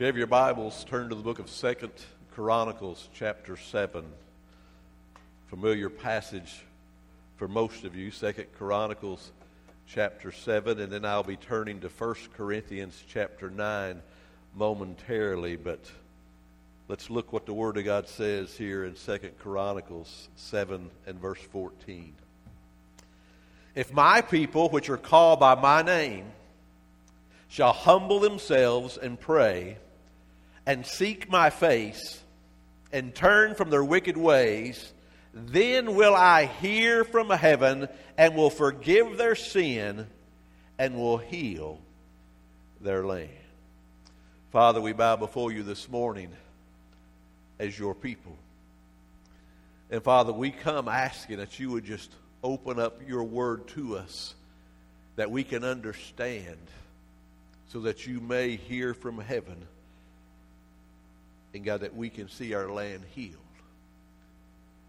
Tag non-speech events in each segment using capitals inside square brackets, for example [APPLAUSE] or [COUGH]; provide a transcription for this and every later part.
If you have your Bibles, turn to the book of Second Chronicles, chapter 7. Familiar passage for most of you, Second Chronicles, chapter 7. And then I'll be turning to First Corinthians, chapter 9 momentarily. But let's look what the Word of God says here in Second Chronicles 7 and verse 14. If my people, which are called by my name, shall humble themselves and pray and seek my face and turn from their wicked ways, then will I hear from heaven and will forgive their sin and will heal their land. Father, we bow before you this morning as your people. And Father, we come asking that you would just open up your word to us that we can understand so that you may hear from heaven and God that we can see our land healed.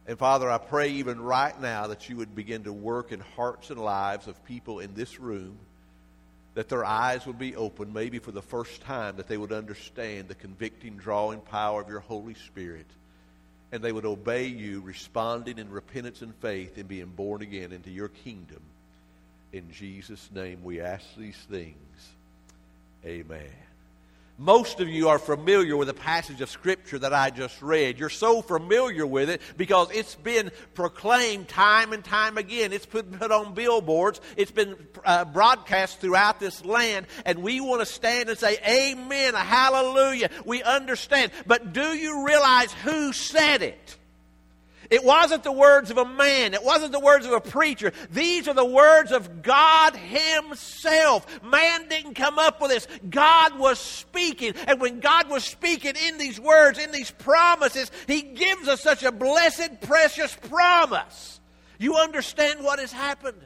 And Father, I pray even right now that you would begin to work in hearts and lives of people in this room, that their eyes would be open, maybe for the first time, that they would understand the convicting, drawing power of your Holy Spirit, and they would obey you, responding in repentance and faith and being born again into your kingdom. In Jesus' name we ask these things. Amen. Most of you are familiar with the passage of Scripture that I just read. You're so familiar with it because it's been proclaimed time and time again. It's put, put on billboards, it's been uh, broadcast throughout this land, and we want to stand and say, Amen, hallelujah. We understand. But do you realize who said it? It wasn't the words of a man. It wasn't the words of a preacher. These are the words of God Himself. Man didn't come up with this. God was speaking. And when God was speaking in these words, in these promises, He gives us such a blessed, precious promise. You understand what has happened?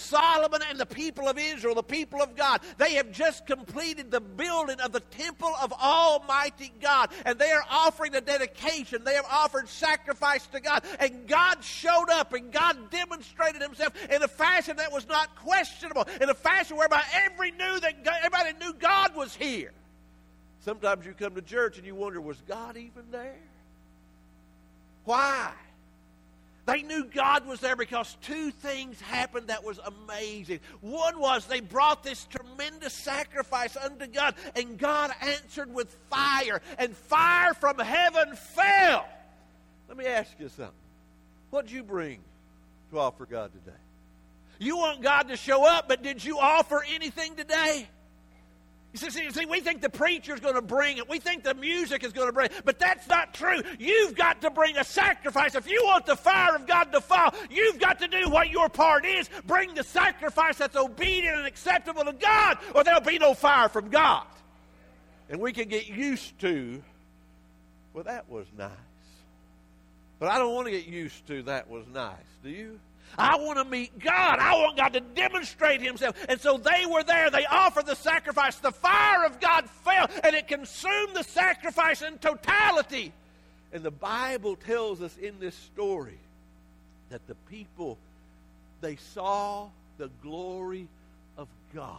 Solomon and the people of Israel, the people of God, they have just completed the building of the temple of Almighty God. And they are offering a dedication. They have offered sacrifice to God. And God showed up and God demonstrated himself in a fashion that was not questionable, in a fashion whereby every knew that God, everybody knew God was here. Sometimes you come to church and you wonder, was God even there? Why? They knew God was there because two things happened that was amazing. One was they brought this tremendous sacrifice unto God, and God answered with fire, and fire from heaven fell. Let me ask you something. What did you bring to offer God today? You want God to show up, but did you offer anything today? You see, see, see, we think the preacher's going to bring it. We think the music is going to bring it. But that's not true. You've got to bring a sacrifice. If you want the fire of God to fall, you've got to do what your part is. Bring the sacrifice that's obedient and acceptable to God, or there'll be no fire from God. And we can get used to, well, that was nice. But I don't want to get used to that was nice. Do you? I want to meet God. I want God to demonstrate Himself. And so they were there. They offered the sacrifice. The fire of God fell and it consumed the sacrifice in totality. And the Bible tells us in this story that the people, they saw the glory of God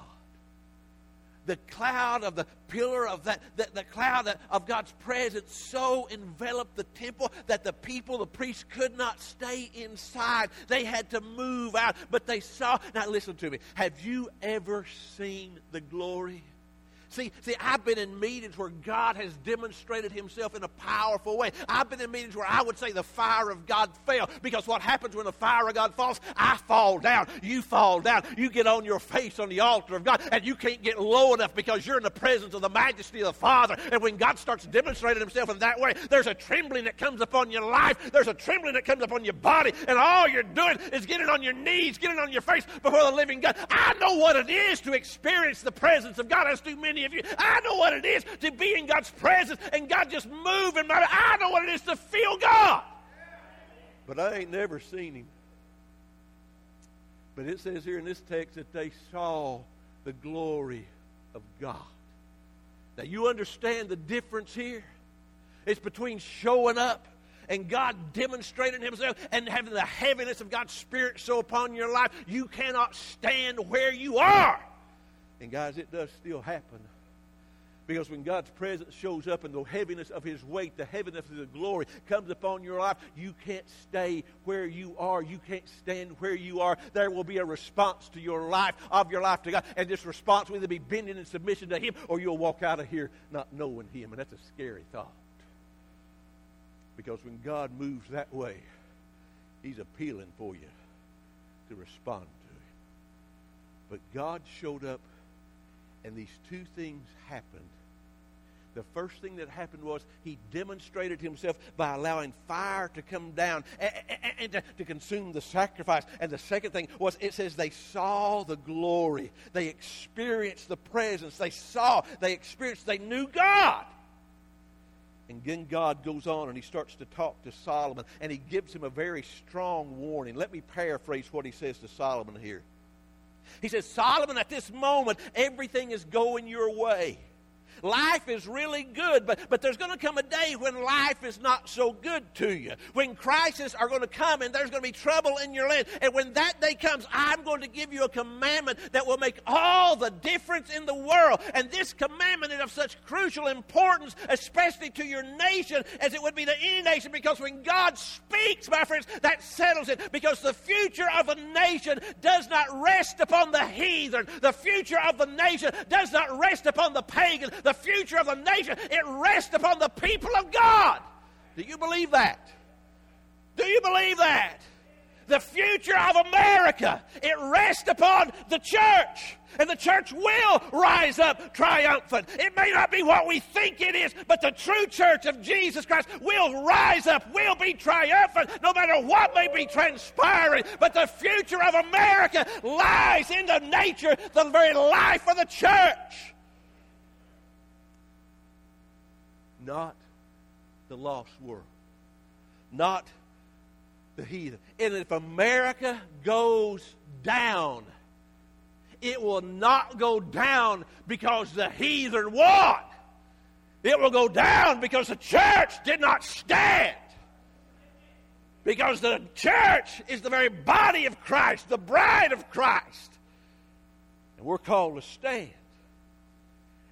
the cloud of the pillar of that, the, the cloud of God's presence so enveloped the temple that the people, the priests, could not stay inside. They had to move out. But they saw. Now, listen to me. Have you ever seen the glory? See, see, I've been in meetings where God has demonstrated himself in a powerful way. I've been in meetings where I would say the fire of God fell because what happens when the fire of God falls? I fall down. You fall down. You get on your face on the altar of God and you can't get low enough because you're in the presence of the majesty of the Father. And when God starts demonstrating himself in that way, there's a trembling that comes upon your life. There's a trembling that comes upon your body. And all you're doing is getting on your knees, getting on your face before the living God. I know what it is to experience the presence of God, as do many many you. I know what it is to be in God's presence and God just move in my I know what it is to feel God. But I ain't never seen him. But it says here in this text that they saw the glory of God. Now you understand the difference here? It's between showing up and God demonstrating Himself and having the heaviness of God's Spirit so upon your life, you cannot stand where you are. And guys, it does still happen Because when God's presence shows up and the heaviness of His weight, the heaviness of His glory comes upon your life, you can't stay where you are. You can't stand where you are. There will be a response to your life, of your life to God. And this response will either be bending in submission to Him or you'll walk out of here not knowing Him. And that's a scary thought. Because when God moves that way, He's appealing for you to respond to Him. But God showed up, and these two things happened the first thing that happened was he demonstrated himself by allowing fire to come down and, and, and to, to, consume the sacrifice. And the second thing was it says they saw the glory. They experienced the presence. They saw, they experienced, they knew God. And then God goes on and he starts to talk to Solomon and he gives him a very strong warning. Let me paraphrase what he says to Solomon here. He says, Solomon, at this moment, everything is going your way. Life is really good, but, but there's going to come a day when life is not so good to you. When crises are going to come and there's going to be trouble in your land. And when that day comes, I'm going to give you a commandment that will make all the difference in the world. And this commandment is of such crucial importance, especially to your nation, as it would be to any nation, because when God speaks, my friends, that settles it. Because the future of a nation does not rest upon the heathen, the future of the nation does not rest upon the pagan. The the future of the nation, it rests upon the people of God. Do you believe that? Do you believe that? The future of America, it rests upon the church. And the church will rise up triumphant. It may not be what we think it is, but the true church of Jesus Christ will rise up, will be triumphant, no matter what may be transpiring. But the future of America lies in the nature, the very life of the church. Not the lost world, not the heathen. And if America goes down, it will not go down because the heathen won. It will go down because the church did not stand. Because the church is the very body of Christ, the bride of Christ. And we're called to stand.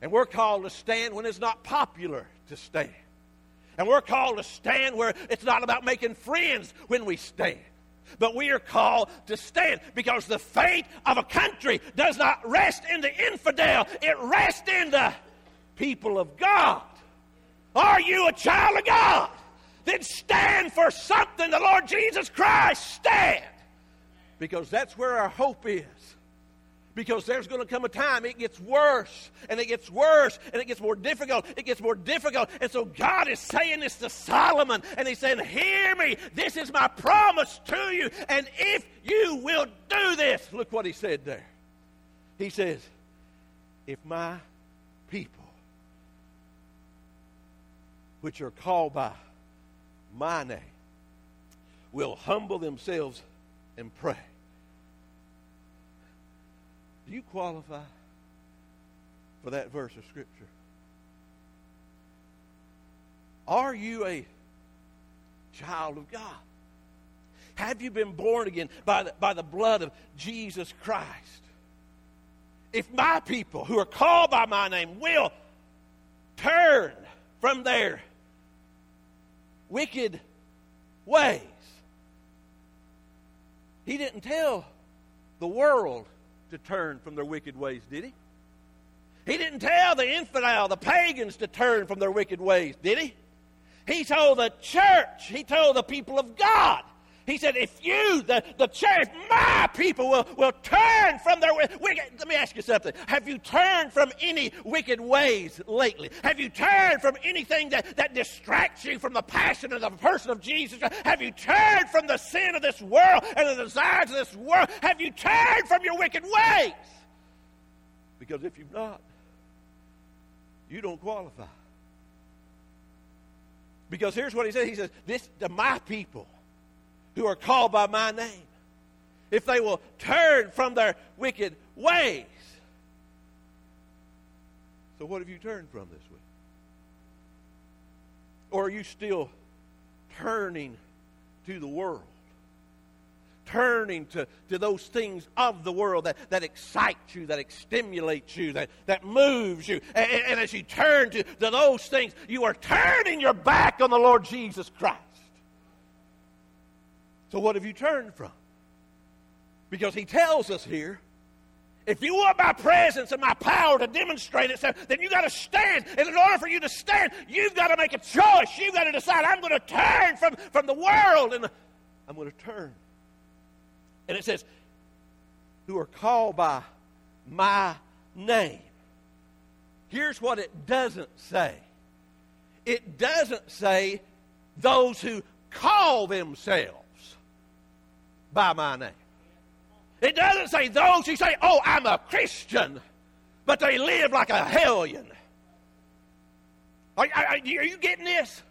And we're called to stand when it's not popular to stand. And we're called to stand where it's not about making friends when we stand. But we are called to stand because the fate of a country does not rest in the infidel, it rests in the people of God. Are you a child of God? Then stand for something, the Lord Jesus Christ. Stand. Because that's where our hope is because there's going to come a time it gets worse and it gets worse and it gets more difficult. It gets more difficult. And so God is saying this to Solomon and he's saying, Hear me. This is my promise to you. And if you will do this, look what he said there. He says, If my people, which are called by my name, will humble themselves and pray do you qualify for that verse of Scripture? Are you a child of God? Have you been born again by the, by the blood of Jesus Christ? If my people who are called by my name will turn from their wicked ways, he didn't tell the world to turn from their wicked ways, did he? He didn't tell the infidel, the pagans, to turn from their wicked ways, did he? He told the church, he told the people of God he said, if you, the, the church, my people, will, will turn from their wicked... Let me ask you something. Have you turned from any wicked ways lately? Have you turned from anything that, that distracts you from the passion of the person of Jesus? Have you turned from the sin of this world and the desires of this world? Have you turned from your wicked ways? Because if you've not, you don't qualify. Because here's what he says. He says, This to my people who are called by my name, if they will turn from their wicked ways. So, what have you turned from this week? Or are you still turning to the world? turning to, to those things of the world that, that excite you, that stimulate you, that, that moves you. And, and as you turn to, to those things, you are turning your back on the Lord Jesus Christ. So, what have you turned from? Because he tells us here if you want my presence and my power to demonstrate itself, then you got to stand. And in order for you to stand, you've got to make a choice. You've got to decide, I'm going to turn from, from the world and I'm going to turn. And it says, who are called by my name. Here's what it doesn't say it doesn't say those who call themselves by my name. It doesn't say those who say, oh, I'm a Christian, but they live like a hellion. Are, are, are you getting this?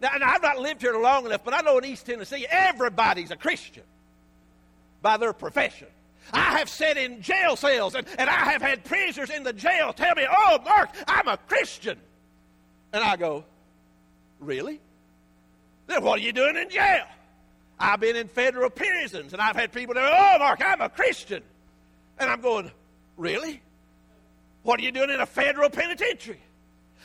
Now, I've not lived here long enough, but I know in East Tennessee, everybody's a Christian by their profession. I have sat in jail cells and, and I have had prisoners in the jail tell me, Oh, Mark, I'm a Christian. And I go, Really? Then what are you doing in jail? I've been in federal prisons and I've had people say, Oh, Mark, I'm a Christian. And I'm going, Really? What are you doing in a federal penitentiary?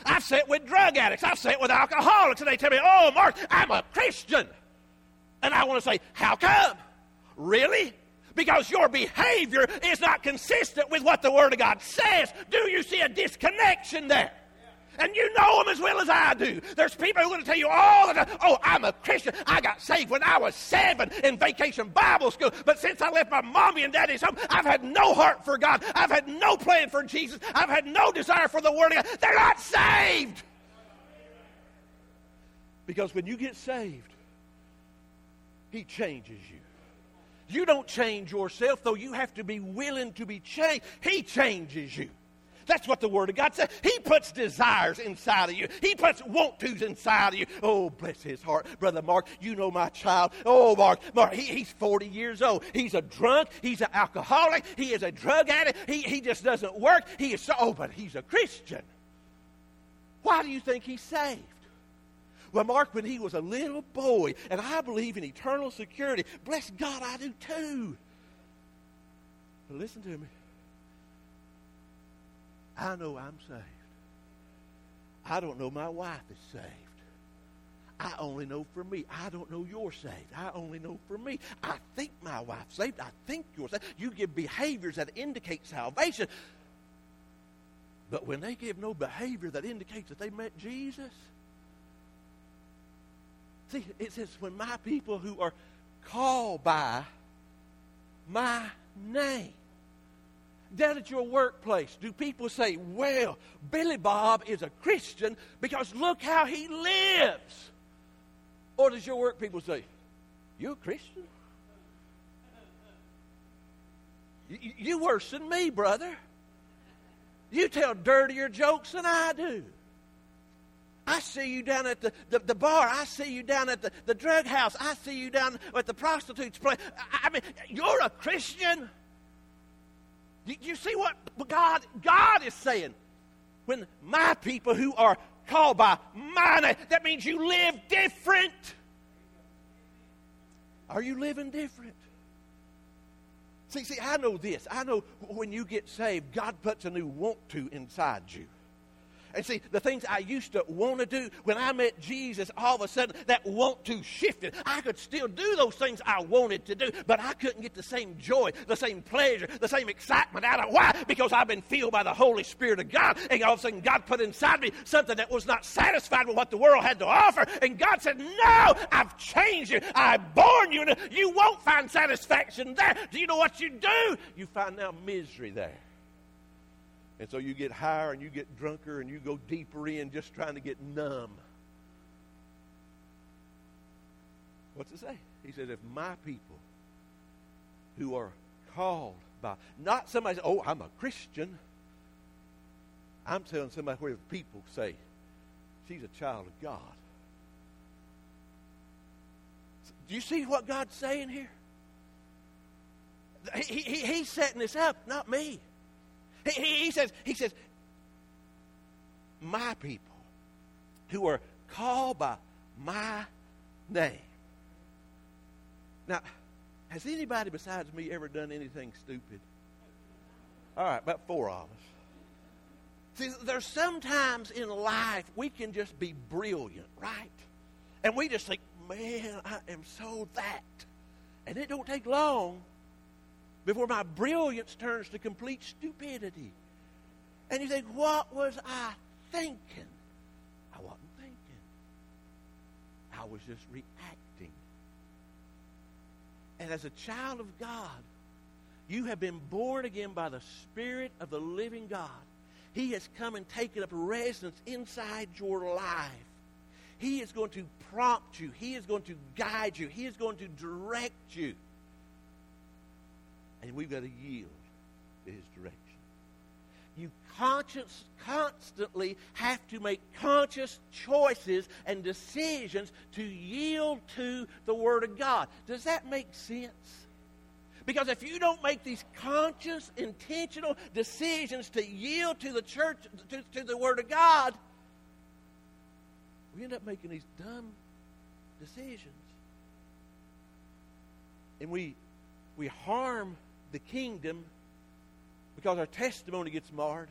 I've sat with drug addicts. I've sat with alcoholics, and they tell me, Oh, Mark, I'm a Christian. And I want to say, How come? Really? Because your behavior is not consistent with what the Word of God says. Do you see a disconnection there? And you know them as well as I do. There's people who are going to tell you all the time, oh, I'm a Christian. I got saved when I was seven in vacation Bible school. But since I left my mommy and daddy's home, I've had no heart for God. I've had no plan for Jesus. I've had no desire for the Word of God. They're not saved. Because when you get saved, He changes you. You don't change yourself, though you have to be willing to be changed. He changes you. That's what the Word of God says. He puts desires inside of you. He puts want tos inside of you. Oh, bless his heart. Brother Mark, you know my child. Oh, Mark, Mark, he, he's 40 years old. He's a drunk. He's an alcoholic. He is a drug addict. He, he just doesn't work. He is so, oh, but he's a Christian. Why do you think he's saved? Well, Mark, when he was a little boy, and I believe in eternal security, bless God, I do too. But listen to me. I know I'm saved. I don't know my wife is saved. I only know for me. I don't know you're saved. I only know for me. I think my wife's saved. I think you're saved. You give behaviors that indicate salvation. But when they give no behavior that indicates that they met Jesus, see, it says, when my people who are called by my name down at your workplace, do people say, well, Billy Bob is a Christian because look how he lives? Or does your work people say, you a Christian? You, worse than me, brother. You tell dirtier jokes than I do. I see you down at the, the, the, bar. I see you down at the, the drug house. I see you down at the prostitute's place. I, I mean, you're a Christian. You, you see what God, God is saying? When my people who are called by my name, that means you live different. Are you living different? See, see, I know this. I know when you get saved, God puts a new want to inside you. And see, the things I used to want to do when I met Jesus, all of a sudden that want to shifted. I could still do those things I wanted to do, but I couldn't get the same joy, the same pleasure, the same excitement out of why? Because I've been filled by the Holy Spirit of God, and all of a sudden God put inside me something that was not satisfied with what the world had to offer. And God said, No, I've changed you. I've born you. You won't find satisfaction there. Do you know what you do? You find now misery there. And so you get higher and you get drunker and you go deeper in just trying to get numb. What's it say? He says, if my people who are called by, not somebody, oh, I'm a Christian. I'm telling somebody where the people say, she's a child of God. Do you see what God's saying here? He, he, he's setting this up, not me. He, he, says, he says, my people who are called by my name. Now, Has anybody besides me ever done anything stupid? All right, about four of us. See, there's sometimes in life we can just be brilliant, right? And we just think, man, I am so that. And it don't take long before my brilliance turns to complete stupidity. And you think, what was I thinking? I wasn't thinking. I was just reacting. And as a child of God, you have been born again by the Spirit of the living God. He has come and taken up residence inside your life. He is going to prompt you. He is going to guide you. He is going to direct you. And we've got to yield to His direction. You conscious, constantly have to make conscious choices and decisions to yield to the Word of God. Does that make sense? Because if you don't make these conscious, intentional decisions to yield to the church, to, to the Word of God, we end up making these dumb decisions. And we, we harm the kingdom because our testimony gets marred.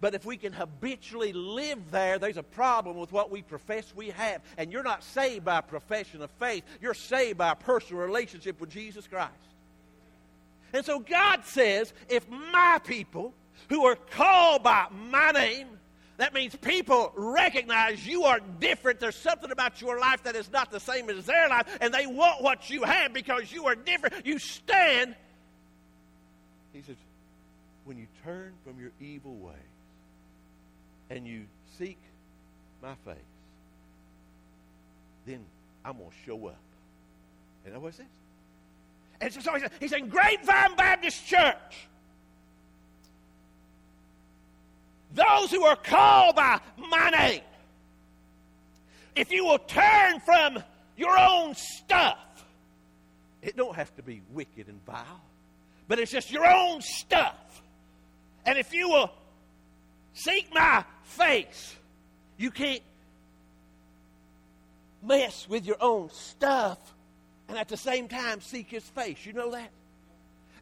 But if we can habitually live there, there's a problem with what we profess we have. And you're not saved by a profession of faith, you're saved by a personal relationship with Jesus Christ. And so God says, if my people who are called by my name, that means people recognize you are different. There's something about your life that is not the same as their life, and they want what you have because you are different. You stand. He says, when you turn from your evil ways and you seek my face, then I'm going to show up. And that's what it says. And so he's, he's saying, Grapevine Baptist Church. Those who are called by my name. If you will turn from your own stuff, it don't have to be wicked and vile, but it's just your own stuff. And if you will seek my face, you can't mess with your own stuff and at the same time seek his face. You know that?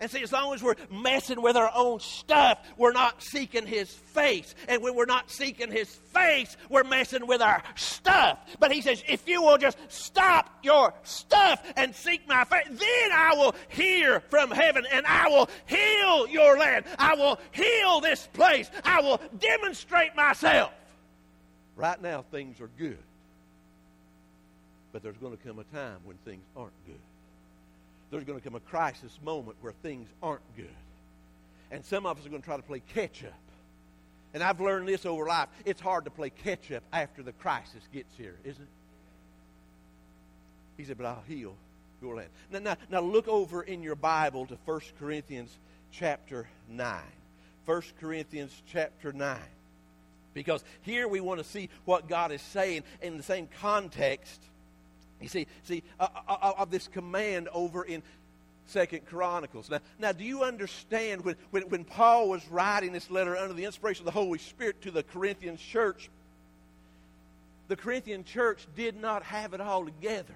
And see, as long as we're messing with our own stuff, we're not seeking His face. And when we're not seeking His face, we're messing with our stuff. But He says, if you will just stop your stuff and seek my face, then I will hear from heaven and I will heal your land. I will heal this place. I will demonstrate myself. Right now, things are good. But there's going to come a time when things aren't good there's going to come a crisis moment where things aren't good. And some of us are going to try to play catch up. And I've learned this over life. It's hard to play catch up after the crisis gets here, isn't it? He said, But I'll heal your land. Now, now, now look over in your Bible to 1 Corinthians chapter 9. 1 Corinthians chapter 9. Because here we want to see what God is saying in the same context you see, see uh, uh, uh, of this command over in Second Chronicles. Now, now, do you understand when, when, when Paul was writing this letter under the inspiration of the Holy Spirit to the Corinthian church, the Corinthian church did not have it all together.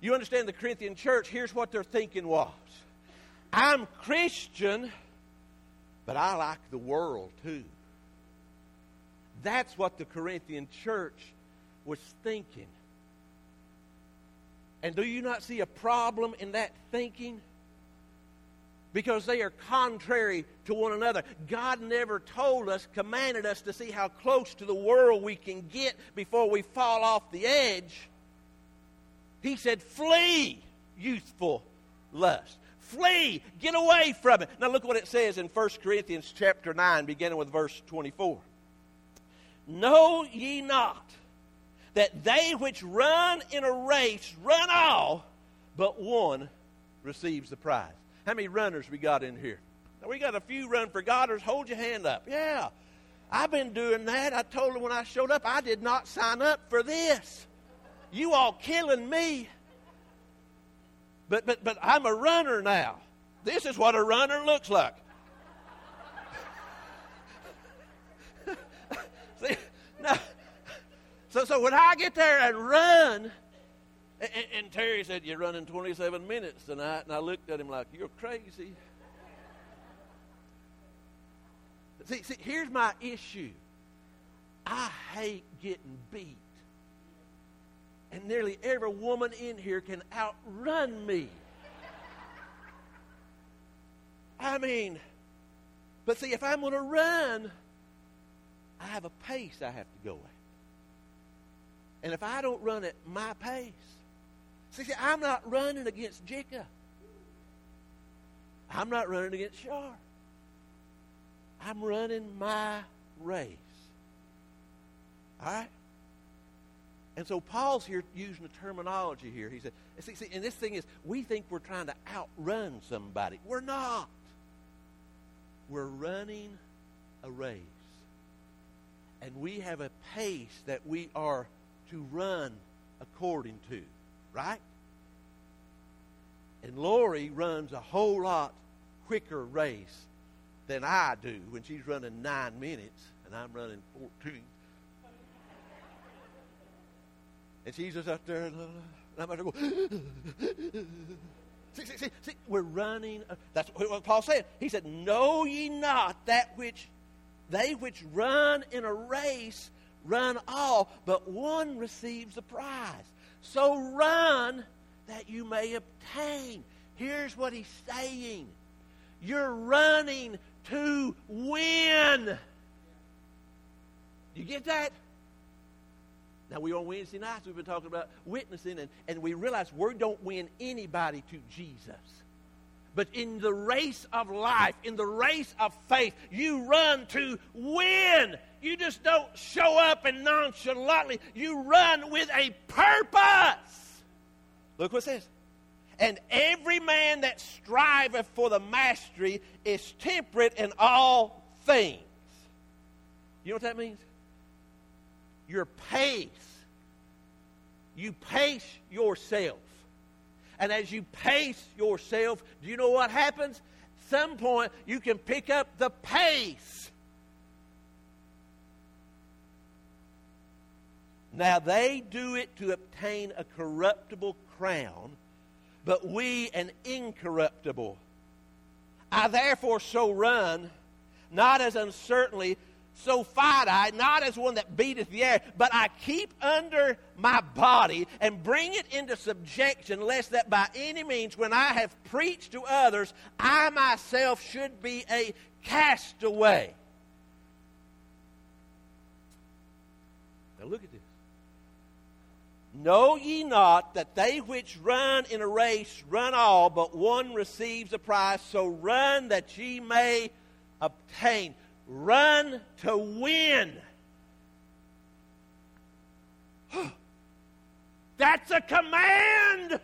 You understand the Corinthian church, here's what their thinking was I'm Christian, but I like the world too. That's what the Corinthian church was thinking. And do you not see a problem in that thinking? Because they are contrary to one another. God never told us, commanded us to see how close to the world we can get before we fall off the edge. He said, flee youthful lust. Flee. Get away from it. Now look what it says in 1 Corinthians chapter 9, beginning with verse 24. Know ye not that they which run in a race run all, but one receives the prize. How many runners we got in here? Now, we got a few run for Godders. Hold your hand up. Yeah. I've been doing that. I told them when I showed up, I did not sign up for this. You all killing me. But but but I'm a runner now. This is what a runner looks like. See, now, so, so when I get there and run, And, and Terry said, You're running 27 minutes tonight. And I looked at him like, You're crazy. see, see, here's my issue I hate getting beat. And nearly every woman in here can outrun me. I mean, but see, if I'm going to run, I have a pace I have to go at. And if I don't run at my pace, see, see I'm not running against Jika. I'm not running against Shar. I'm running my race. All right? And so Paul's here using the terminology here. He said, see, see, and this thing is, we think we're trying to outrun somebody. We're not. We're running a race. And we have a pace that we are to run according to, right? And Lori runs a whole lot quicker race than I do when she's running nine minutes and I'm running 14. And she's just out there, and I'm see, see, see, see, we're running. Uh, that's what Paul said. He said, Know ye not that which they which run in a race run all, but one receives the prize. So run that you may obtain. Here's what he's saying you're running to win. You get that? Now, we on Wednesday nights, we've been talking about witnessing, and, and we realize we don't win anybody to Jesus. But in the race of life, in the race of faith, you run to win. You just don't show up and nonchalantly. You run with a purpose. Look what it says. And every man that striveth for the mastery is temperate in all things. You know what that means? Your pace. You pace yourself. And as you pace yourself, do you know what happens? At some point you can pick up the pace. Now they do it to obtain a corruptible crown, but we an incorruptible. I therefore so run, not as uncertainly so fight I, not as one that beateth the air, but I keep under my body and bring it into subjection, lest that by any means, when I have preached to others, I myself should be a castaway. Now look at this. Know ye not that they which run in a race run all, but one receives a prize? So run that ye may obtain. Run to win. [GASPS] That's a command.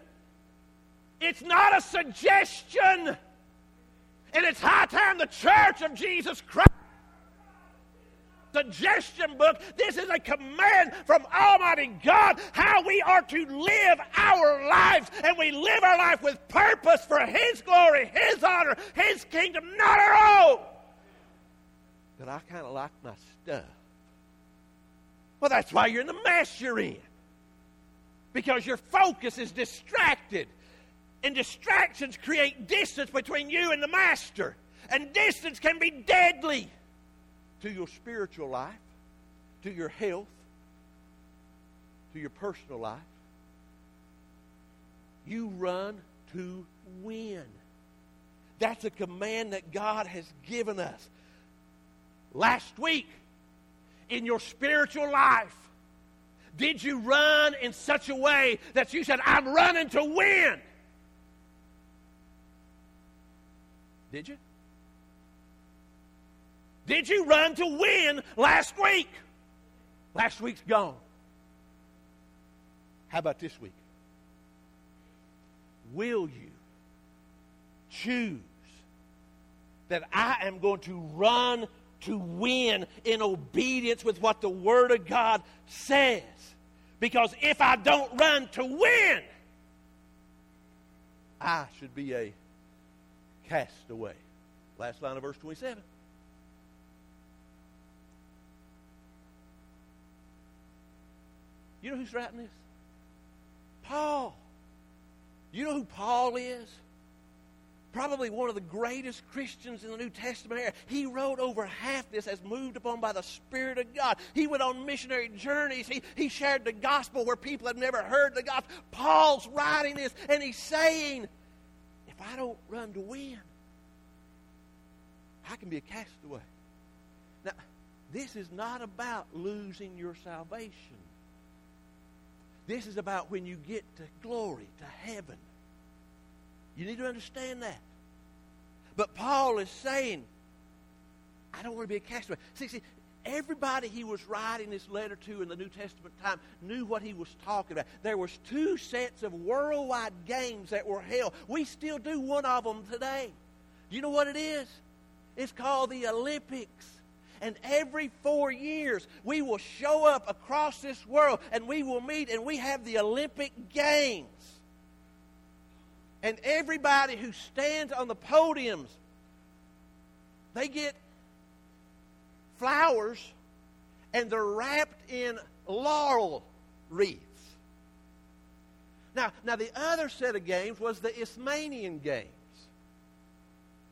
It's not a suggestion. And it's high time the church of Jesus Christ suggestion book. This is a command from Almighty God how we are to live our lives. And we live our life with purpose for His glory, His honor, His kingdom, not our own but I kind of like my stuff. Well, that's why you're in the mess you're in. Because your focus is distracted. And distractions create distance between you and the master. And distance can be deadly to your spiritual life, to your health, to your personal life. You run to win. That's a command that God has given us last week in your spiritual life? Did you run in such a way that you said, I'm running to win? Did you? Did you run to win last week? Last week's gone. How about this week? Will you choose that I am going to run to win in obedience with what the Word of God says. Because if I don't run to win, I should be a castaway. Last line of verse 27. You know who's writing this? Paul. You know who Paul is? Probably one of the greatest Christians in the New Testament era. He wrote over half this as moved upon by the Spirit of God. He went on missionary journeys. He, he shared the gospel where people had never heard the gospel. Paul's writing this, and he's saying, if I don't run to win, I can be a castaway. Now, this is not about losing your salvation. This is about when you get to glory, to heaven. You need to understand that. But Paul is saying, I don't want to be a castaway. See, see, everybody he was writing this letter to in the New Testament time knew what he was talking about. There was two sets of worldwide games that were held. We still do one of them today. Do you know what it is? It's called the Olympics. And every four years, we will show up across this world and we will meet and we have the Olympic Games. And everybody who stands on the podiums, they get flowers and they're wrapped in laurel wreaths. Now, now the other set of games was the Isthmian Games.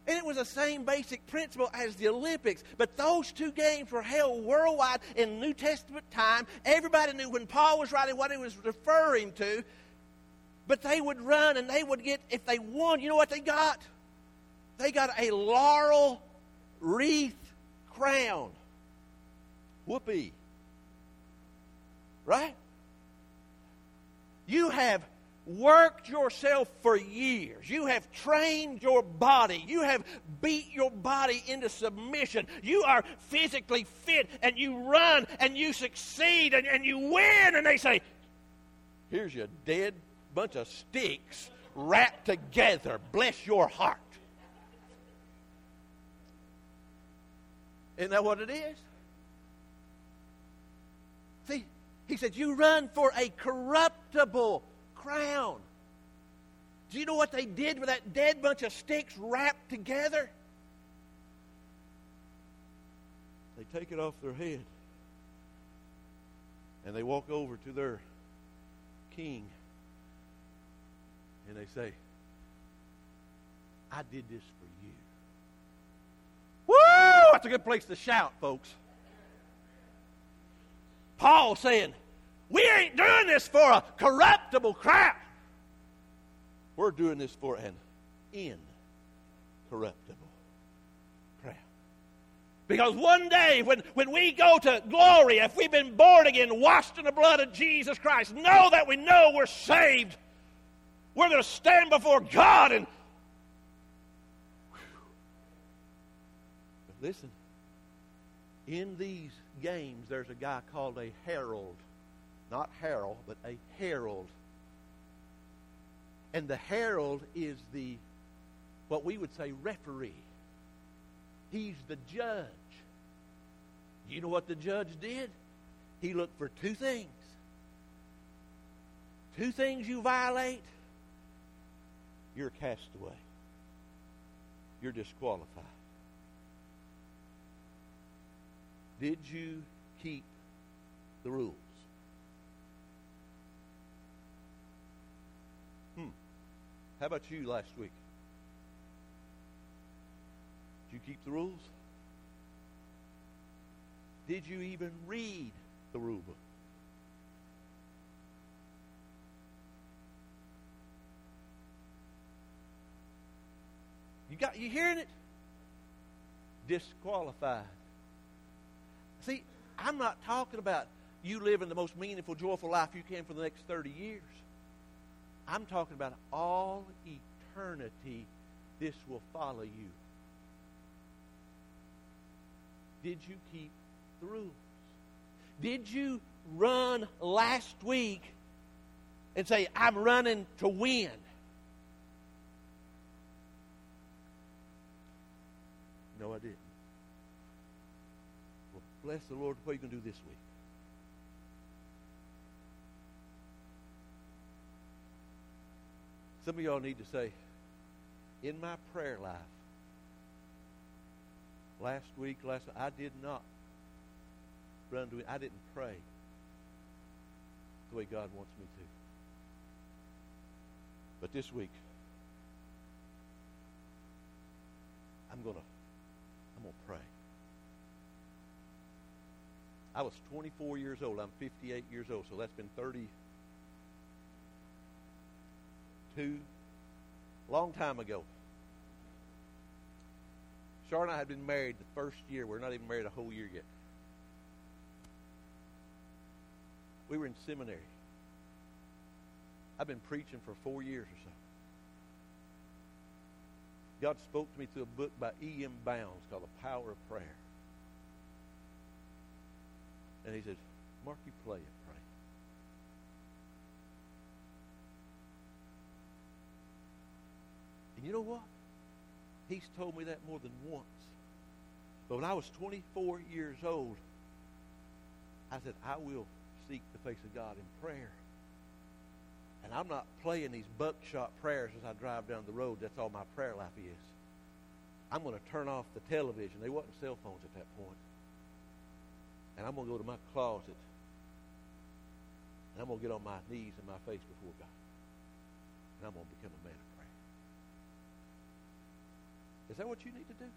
And it was the same basic principle as the Olympics. But those two games were held worldwide in New Testament time. Everybody knew when Paul was writing what he was referring to. But they would run and they would get, if they won, you know what they got? They got a laurel wreath crown. Whoopee. Right? You have worked yourself for years. You have trained your body. You have beat your body into submission. You are physically fit and you run and you succeed and, and you win. And they say, Here's your dead bunch of sticks wrapped together. Bless your heart. Isn't that what it is? See, he said, You run for a corruptible crown. Do you know what they did with that dead bunch of sticks wrapped together? They take it off their head and they walk over to their king and they say, I did this for you. Woo! That's a good place to shout, folks. Paul saying, we ain't doing this for a corruptible crown. We're doing this for an incorruptible crown. Because one day, when, when we go to glory, if we've been born again, washed in the blood of Jesus Christ, know that we know we're saved. We're going to stand before God and. But listen, in these games, there's a guy called a herald not Harold, but a herald. And the herald is the, what we would say, referee. He's the judge. You know what the judge did? He looked for two things. Two things you violate, you're a castaway. You're disqualified. Did you keep the rules? Hmm. How about you last week? Did you keep the rules? Did you even read the rule book? You got you hearing it? Disqualified. See, I'm not talking about you living the most meaningful, joyful life you can for the next 30 years. I'm talking about all eternity, this will follow you. Did you keep the rules? Did you run last week and say, I'm running to win? No, I didn't. Well, bless the Lord. What are you going to do this week? Some of y'all need to say, in my prayer life, last week, last I did not run to it. I didn't pray the way God wants me to. But this week, I'm gonna I'm gonna pray. I was 24 years old. I'm 58 years old, so that's been 32, long time ago. Char and I had been married the first year. We're not even married a whole year yet. We were in seminary. I've been preaching for four years or so. God spoke to me through a book by E.M. Bounds called The Power of Prayer. And he said, Mark, you play it, pray. And you know what? He's told me that more than once. But when I was 24 years old, I said, I will seek the face of God in prayer. And I'm not playing these buckshot prayers as I drive down the road. That's all my prayer life is. I'm going to turn off the television. They wasn't cell phones at that point. And I'm going to go to my closet. And I'm going to get on my knees and my face before God. And I'm going to become a man of prayer. Is that what you need to do?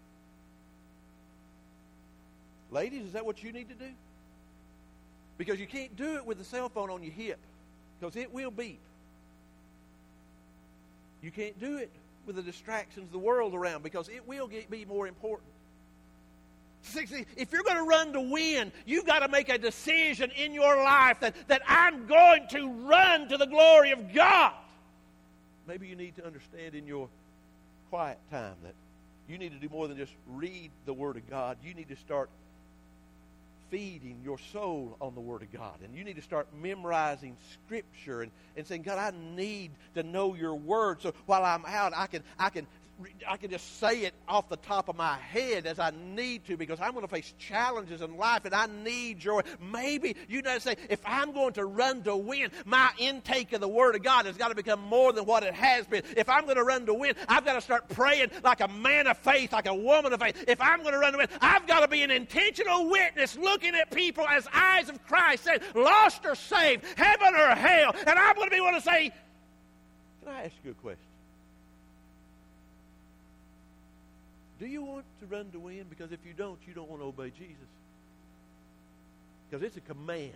Ladies, is that what you need to do? Because you can't do it with the cell phone on your hip because it will beep. You can't do it with the distractions of the world around because it will get, be more important. If you're going to run to win, you've got to make a decision in your life that, that I'm going to run to the glory of God. Maybe you need to understand in your quiet time that you need to do more than just read the Word of God. You need to start feeding your soul on the Word of God. And you need to start memorizing Scripture and, and saying, God, I need to know your Word. So while I'm out, I can, I can I can just say it off the top of my head as I need to because I'm going to face challenges in life and I need joy. Maybe you know say, if I'm going to run to win, my intake of the Word of God has got to become more than what it has been. If I'm going to run to win, I've got to start praying like a man of faith, like a woman of faith. If I'm going to run to win, I've got to be an intentional witness looking at people as eyes of Christ, saying, lost or saved, heaven or hell. And I'm going to be able to say, Can I ask you a question? Do you want to run to win? Because if you don't, you don't want to obey Jesus. Because it's a command.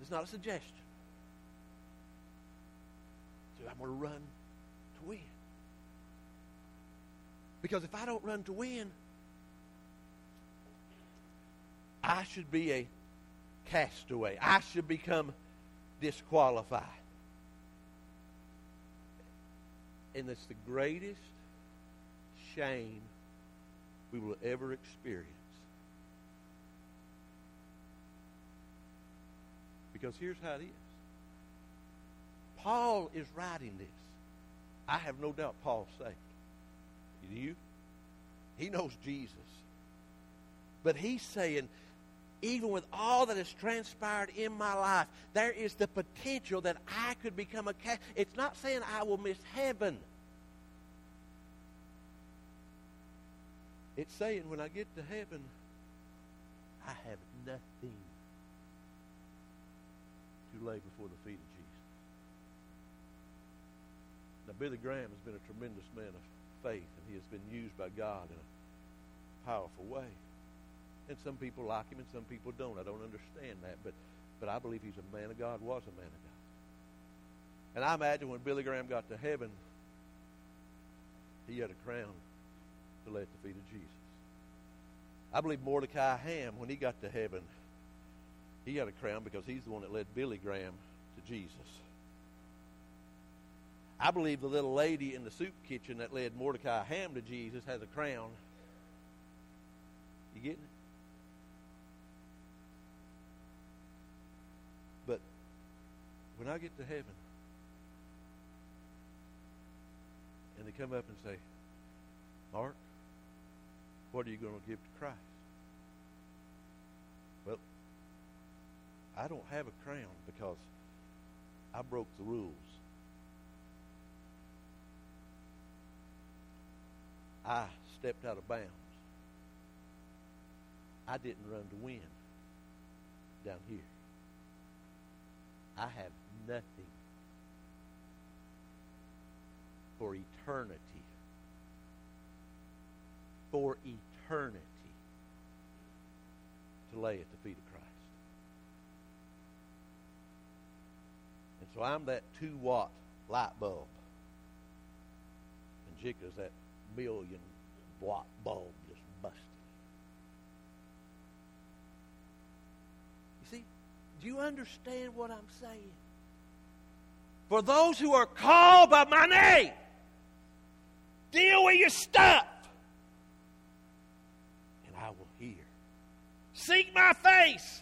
It's not a suggestion. So I'm going to run to win. Because if I don't run to win, I should be a castaway. I should become disqualified. And it's the greatest shame we will ever experience. Because here's how it is Paul is writing this. I have no doubt Paul's saved. Do you? He knows Jesus. But he's saying, even with all that has transpired in my life, there is the potential that I could become a cat. It's not saying I will miss heaven. It's saying when I get to heaven, I have nothing to lay before the feet of Jesus. Now, Billy Graham has been a tremendous man of faith, and he has been used by God in a powerful way. And some people like him, and some people don't. I don't understand that, but but I believe he's a man of God, was a man of God. And I imagine when Billy Graham got to heaven, he had a crown lay at the feet of Jesus. I believe Mordecai Ham, when he got to heaven, he got a crown because he's the one that led Billy Graham to Jesus. I believe the little lady in the soup kitchen that led Mordecai Ham to Jesus has a crown. You getting it? But when I get to heaven, and they come up and say, Mark, what are you going to give to Christ? Well, I don't have a crown because I broke the rules. I stepped out of bounds. I didn't run to win down here. I have nothing for eternity. For eternity to lay at the feet of Christ. And so I'm that two watt light bulb. And Jika's that million watt bulb just busted. You see, do you understand what I'm saying? For those who are called by my name, deal with your stuff, and I will hear. Seek my face,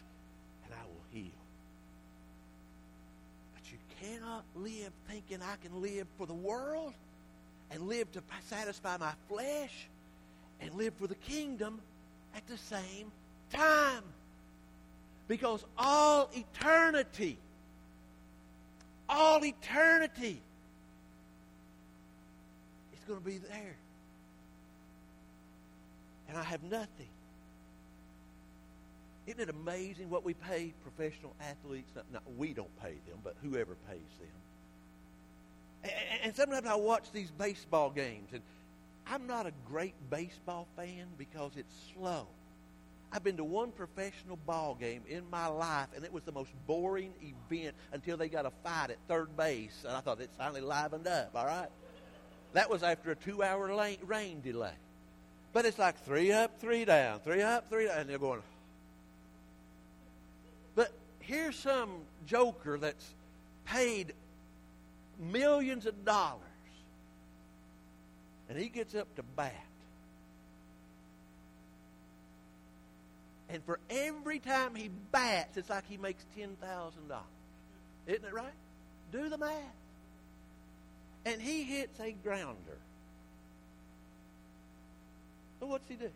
and I will heal. But you cannot live thinking I can live for the world and live to satisfy my flesh and live for the kingdom at the same time. Because all eternity, all eternity is going to be there. And I have nothing. Isn't it amazing what we pay professional athletes? Not, not, we don't pay them, but whoever pays them. And, and sometimes I watch these baseball games, and I'm not a great baseball fan because it's slow. I've been to one professional ball game in my life, and it was the most boring event until they got a fight at third base, and I thought it finally livened up. All right, that was after a two-hour rain delay. But it's like three up, three down, three up, three down, and they're going. Here's some joker that's paid millions of dollars and he gets up to bat. And for every time he bats, it's like he makes $10,000. Isn't it right? Do the math. And he hits a grounder. So what's he do?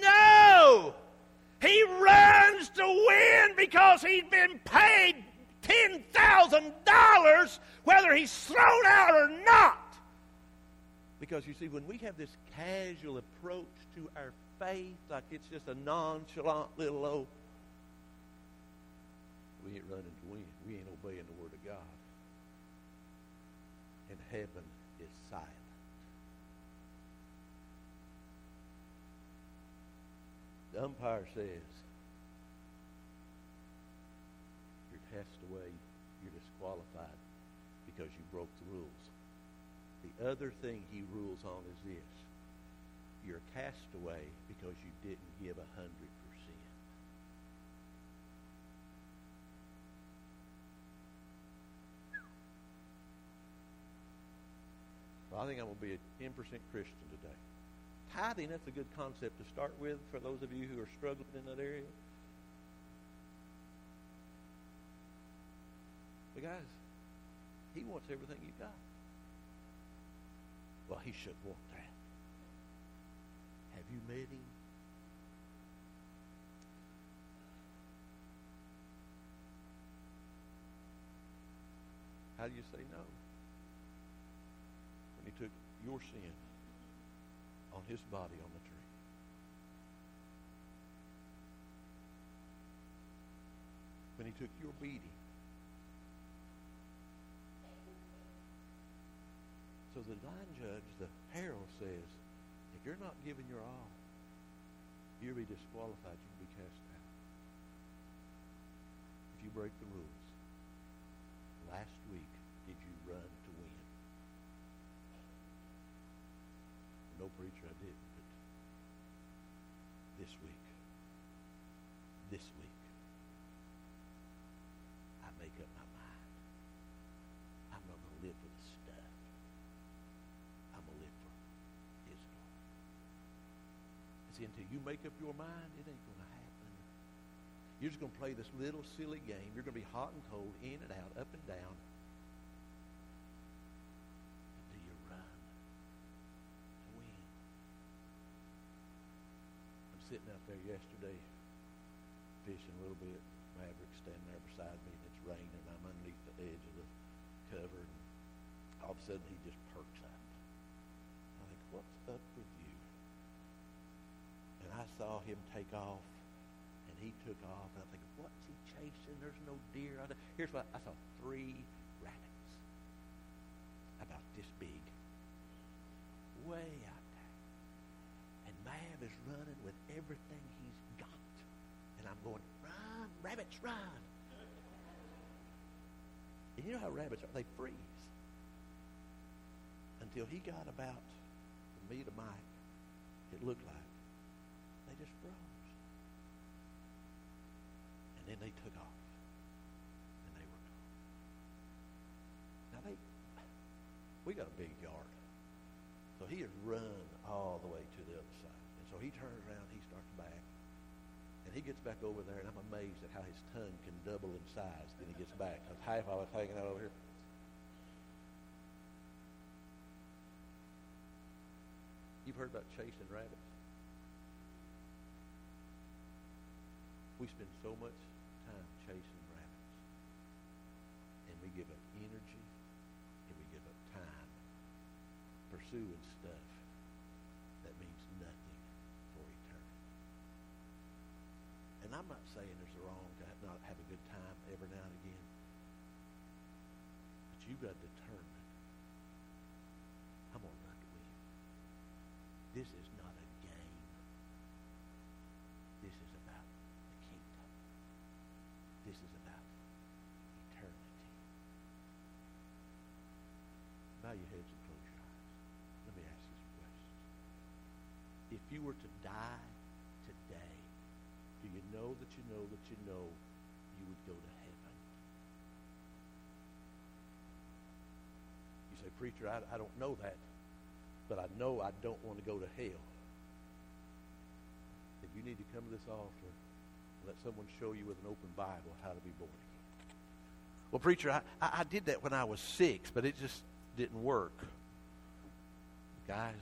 No! He runs to win because he's been paid $10,000 whether he's thrown out or not. Because you see, when we have this casual approach to our faith, like it's just a nonchalant little old, we ain't running to win. We ain't obeying the Word of God. And heaven is silent. The umpire says, you're cast away, you're disqualified because you broke the rules. The other thing he rules on is this. You're cast away because you didn't give a hundred percent. Well, I think I'm going to be a 10% Christian today. Tithing, that's a good concept to start with for those of you who are struggling in that area. But guys, he wants everything you've got. Well, he should want that. Have you met him? How do you say no? When he took your sin on his body on the tree. When he took your beating So the divine judge, the herald says, if you're not giving your all, you'll be disqualified. You'll be cast out. If you break the rules. Last week, did you run to win? No preacher, I didn't. But this week, this week, I make up my mind. I'm not going to live for the stuff. I'm going to live for His glory. See, until you make up your mind, it ain't going to happen. You're just going to play this little silly game. You're going to be hot and cold, in and out, up and down. Sitting out there yesterday fishing a little bit. Maverick's standing there beside me, and it's raining. I'm underneath the edge of the cover. And all of a sudden, he just perks up. I think, what's up with you? And I saw him take off, and he took off, and I'm thinking, what's he chasing? There's no deer. Here's what I saw: three And you know how rabbits are? They freeze. Until he got about from me to Mike, it looked like they just froze. And then they took off. And they were gone. Now they we got a big yard. So he had run all the way to the other side. And so he turns around, he starts back. And he gets back over there, and I'm amazed at how his tongue can double in size when he gets back. Because half of it's hanging out over here. You've heard about chasing rabbits? We spend so much time chasing rabbits. And we give up energy, and we give up time pursuing stuff that means nothing for eternity. And I'm not saying there's a wrong to not have a good time every now and again. But you've got to determine, I'm going to run to win. This is not a game. This is about the kingdom. This is about eternity. Bow your heads and close your eyes. Let me ask you some questions. If you were to die do you know that you know that you know you would go to heaven? You say, Preacher, I, I don't know that, but I know I don't want to go to hell. Then you need to come to this altar and let someone show you with an open Bible how to be born again. Well, preacher, I, I, I did that when I was six, but it just didn't work. Guys,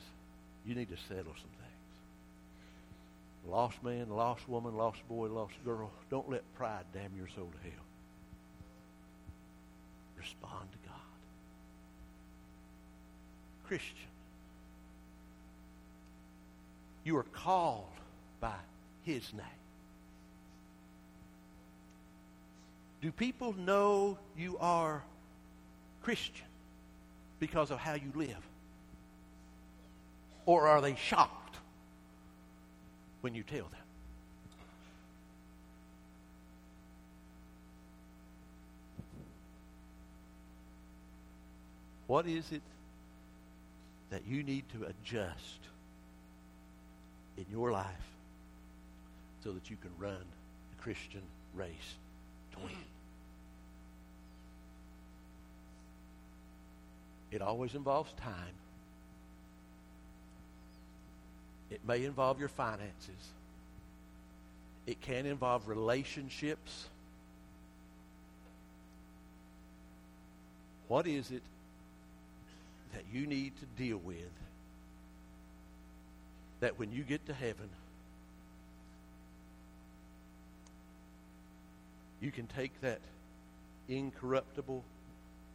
you need to settle some things. Lost man, lost woman, lost boy, lost girl, don't let pride damn your soul to hell. Respond to God. Christian, you are called by his name. Do people know you are Christian because of how you live? Or are they shocked when you tell them? What is it that you need to adjust in your life so that you can run the Christian race to win? It always involves time. It may involve your finances. It can involve relationships. What is it that you need to deal with that when you get to heaven, you can take that incorruptible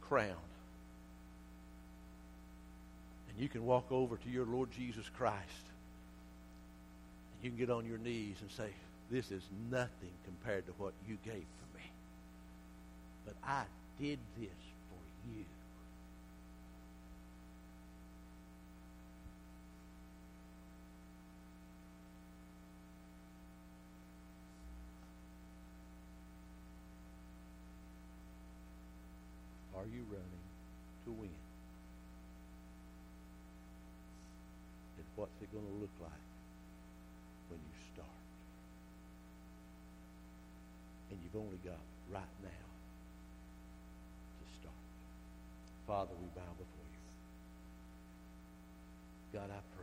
crown and you can walk over to your Lord Jesus Christ you can get on your knees and say, This is nothing compared to what you gave for me. But I did this for you. Are you running to win? And what's it going to look like when you start? And you've only got right now to start. Father, we bow before you. God, I pray